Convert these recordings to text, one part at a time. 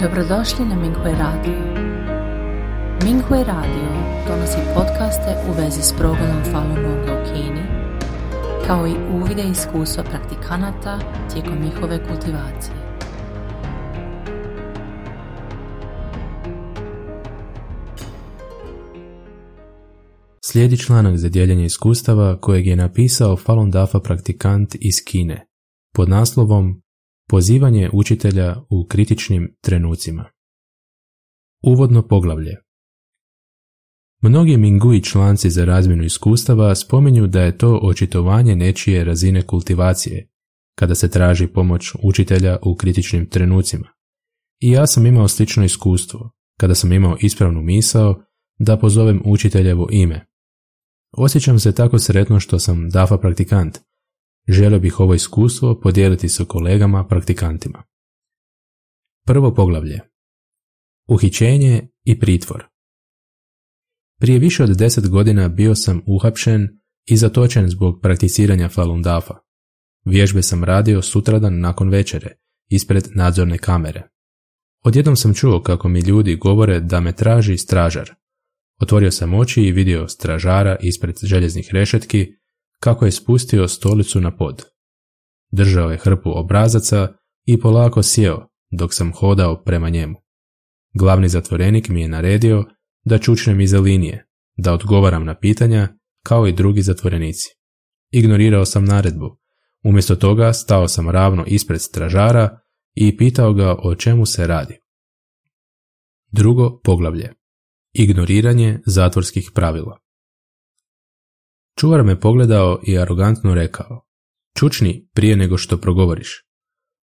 Dobrodošli na Minghui Radio. Minghui Radio donosi podcaste u vezi s progledom Falun Gonga u Kini, kao i uvide iskustva praktikanata tijekom njihove kultivacije. Slijedi članak za dijeljenje iskustava kojeg je napisao Falun Dafa praktikant iz Kine pod naslovom Pozivanje učitelja u kritičnim trenucima. Uvodno poglavlje Mnogi Mingui članci za razmjenu iskustava spominju da je to očitovanje nečije razine kultivacije, kada se traži pomoć učitelja u kritičnim trenucima. I ja sam imao slično iskustvo, kada sam imao ispravnu misao da pozovem učiteljevo ime. Osjećam se tako sretno što sam DAFA praktikant, Želio bih ovo iskustvo podijeliti sa kolegama praktikantima. Prvo poglavlje. Uhićenje i pritvor. Prije više od deset godina bio sam uhapšen i zatočen zbog prakticiranja Falun Dafa. Vježbe sam radio sutradan nakon večere, ispred nadzorne kamere. Odjednom sam čuo kako mi ljudi govore da me traži stražar. Otvorio sam oči i vidio stražara ispred željeznih rešetki kako je spustio stolicu na pod. Držao je hrpu obrazaca i polako sjeo dok sam hodao prema njemu. Glavni zatvorenik mi je naredio da čučnem iza linije, da odgovaram na pitanja kao i drugi zatvorenici. Ignorirao sam naredbu. Umjesto toga stao sam ravno ispred stražara i pitao ga o čemu se radi. Drugo poglavlje. Ignoriranje zatvorskih pravila. Čuvar me pogledao i arogantno rekao, čučni prije nego što progovoriš.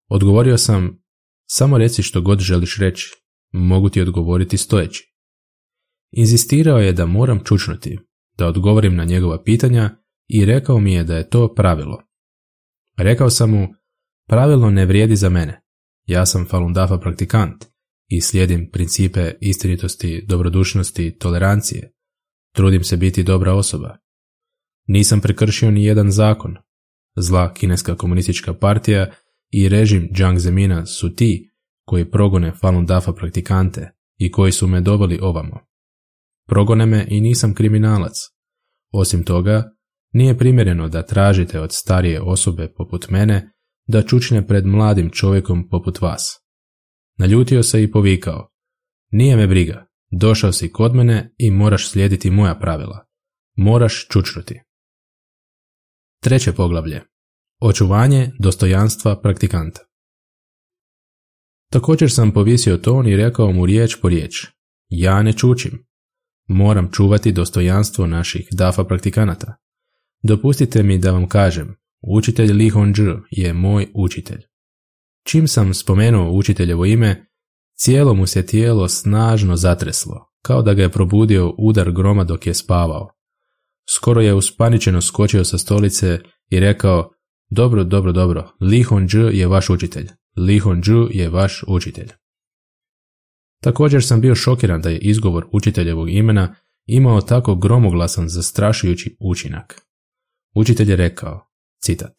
Odgovorio sam, samo reci što god želiš reći, mogu ti odgovoriti stojeći. Inzistirao je da moram čučnuti, da odgovorim na njegova pitanja i rekao mi je da je to pravilo. Rekao sam mu, pravilo ne vrijedi za mene. Ja sam Falun Dafa praktikant i slijedim principe istinitosti, dobrodušnosti, tolerancije. Trudim se biti dobra osoba. Nisam prekršio ni jedan zakon. Zla kineska komunistička partija i režim Jiang Zemina su ti koji progone Falun Dafa praktikante i koji su me doveli ovamo. Progone me i nisam kriminalac. Osim toga, nije primjereno da tražite od starije osobe poput mene da čučne pred mladim čovjekom poput vas. Naljutio se i povikao. Nije me briga, došao si kod mene i moraš slijediti moja pravila. Moraš čučnuti. Treće poglavlje. Očuvanje dostojanstva praktikanta. Također sam povisio ton i rekao mu riječ po riječ. Ja ne čučim. Moram čuvati dostojanstvo naših DAFA praktikanata. Dopustite mi da vam kažem, učitelj Li Hongzhi je moj učitelj. Čim sam spomenuo učiteljevo ime, cijelo mu se tijelo snažno zatreslo, kao da ga je probudio udar groma dok je spavao. Skoro je uspaničeno skočio sa stolice i rekao, dobro, dobro, dobro, Li Hongzhi je vaš učitelj. Li Hongzhi je vaš učitelj. Također sam bio šokiran da je izgovor učiteljevog imena imao tako gromoglasan zastrašujući učinak. Učitelj je rekao, citat,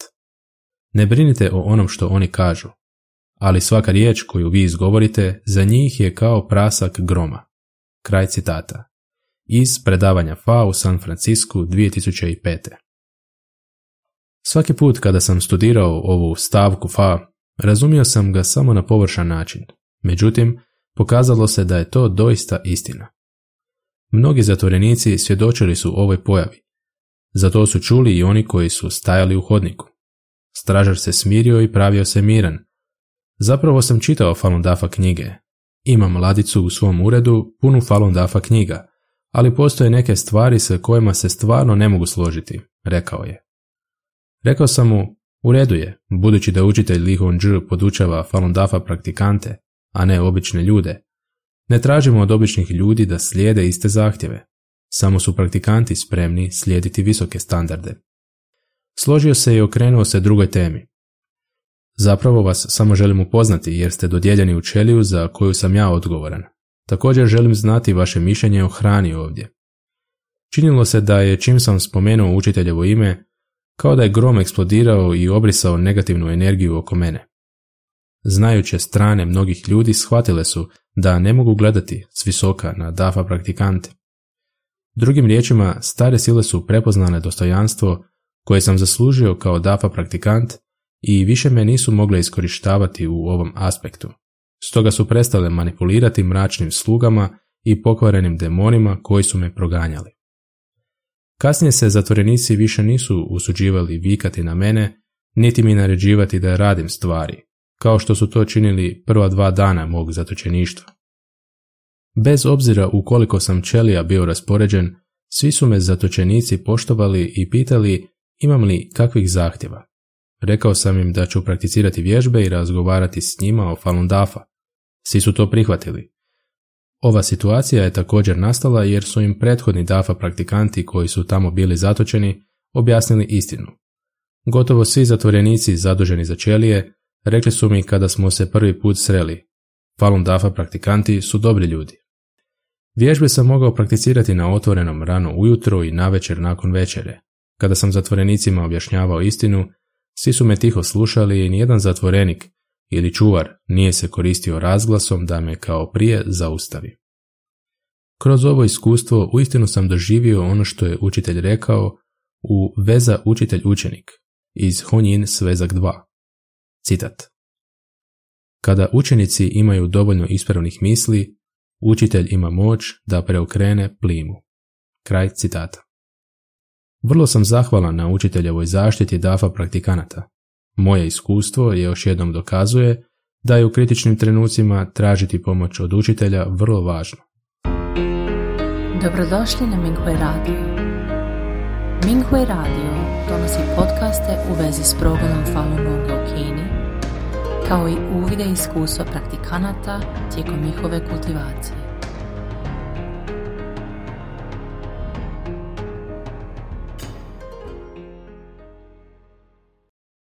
Ne brinite o onom što oni kažu, ali svaka riječ koju vi izgovorite za njih je kao prasak groma. Kraj citata iz predavanja FA u San Francisku 2005. Svaki put kada sam studirao ovu stavku FA, razumio sam ga samo na površan način. Međutim, pokazalo se da je to doista istina. Mnogi zatvorenici svjedočili su ovoj pojavi. Za to su čuli i oni koji su stajali u hodniku. Stražar se smirio i pravio se miran. Zapravo sam čitao Falun Dafa knjige. Imam ladicu u svom uredu punu Falun Dafa knjiga, ali postoje neke stvari sa kojima se stvarno ne mogu složiti, rekao je. Rekao sam mu, u redu je, budući da učitelj Li Hongzhi podučava Falun Dafa praktikante, a ne obične ljude. Ne tražimo od običnih ljudi da slijede iste zahtjeve. Samo su praktikanti spremni slijediti visoke standarde. Složio se i okrenuo se drugoj temi. Zapravo vas samo želim upoznati jer ste dodijeljeni u čeliju za koju sam ja odgovoran. Također želim znati vaše mišljenje o hrani ovdje. Činilo se da je čim sam spomenuo učiteljevo ime, kao da je grom eksplodirao i obrisao negativnu energiju oko mene. znajuće strane mnogih ljudi shvatile su da ne mogu gledati s visoka na DAFA praktikante. Drugim riječima, stare sile su prepoznale dostojanstvo koje sam zaslužio kao DAFA praktikant i više me nisu mogle iskorištavati u ovom aspektu. Stoga su prestale manipulirati mračnim slugama i pokvarenim demonima koji su me proganjali. Kasnije se zatvorenici više nisu usuđivali vikati na mene, niti mi naređivati da radim stvari, kao što su to činili prva dva dana mog zatočeništva. Bez obzira u koliko sam čelija bio raspoređen, svi su me zatočenici poštovali i pitali imam li kakvih zahtjeva. Rekao sam im da ću prakticirati vježbe i razgovarati s njima o Falun Dafa. Svi su to prihvatili. Ova situacija je također nastala jer su im prethodni DAFA praktikanti koji su tamo bili zatočeni objasnili istinu. Gotovo svi zatvorenici zaduženi za čelije rekli su mi kada smo se prvi put sreli. Falun Dafa praktikanti su dobri ljudi. Vježbe sam mogao prakticirati na otvorenom rano ujutro i navečer nakon večere. Kada sam zatvorenicima objašnjavao istinu, svi su me tiho slušali i nijedan zatvorenik ili čuvar nije se koristio razglasom da me kao prije zaustavi. Kroz ovo iskustvo uistinu sam doživio ono što je učitelj rekao u Veza učitelj-učenik iz Honjin Svezak 2. Citat. Kada učenici imaju dovoljno ispravnih misli, učitelj ima moć da preokrene plimu. Kraj citata. Vrlo sam zahvalan na učiteljevoj zaštiti DAFA praktikanata. Moje iskustvo još jednom dokazuje da je u kritičnim trenucima tražiti pomoć od učitelja vrlo važno. Dobrodošli na Minghui Radio. Minghui Radio donosi podcaste u vezi s progledom Falun Gonga u Kini, kao i uvide iskustva praktikanata tijekom njihove kultivacije.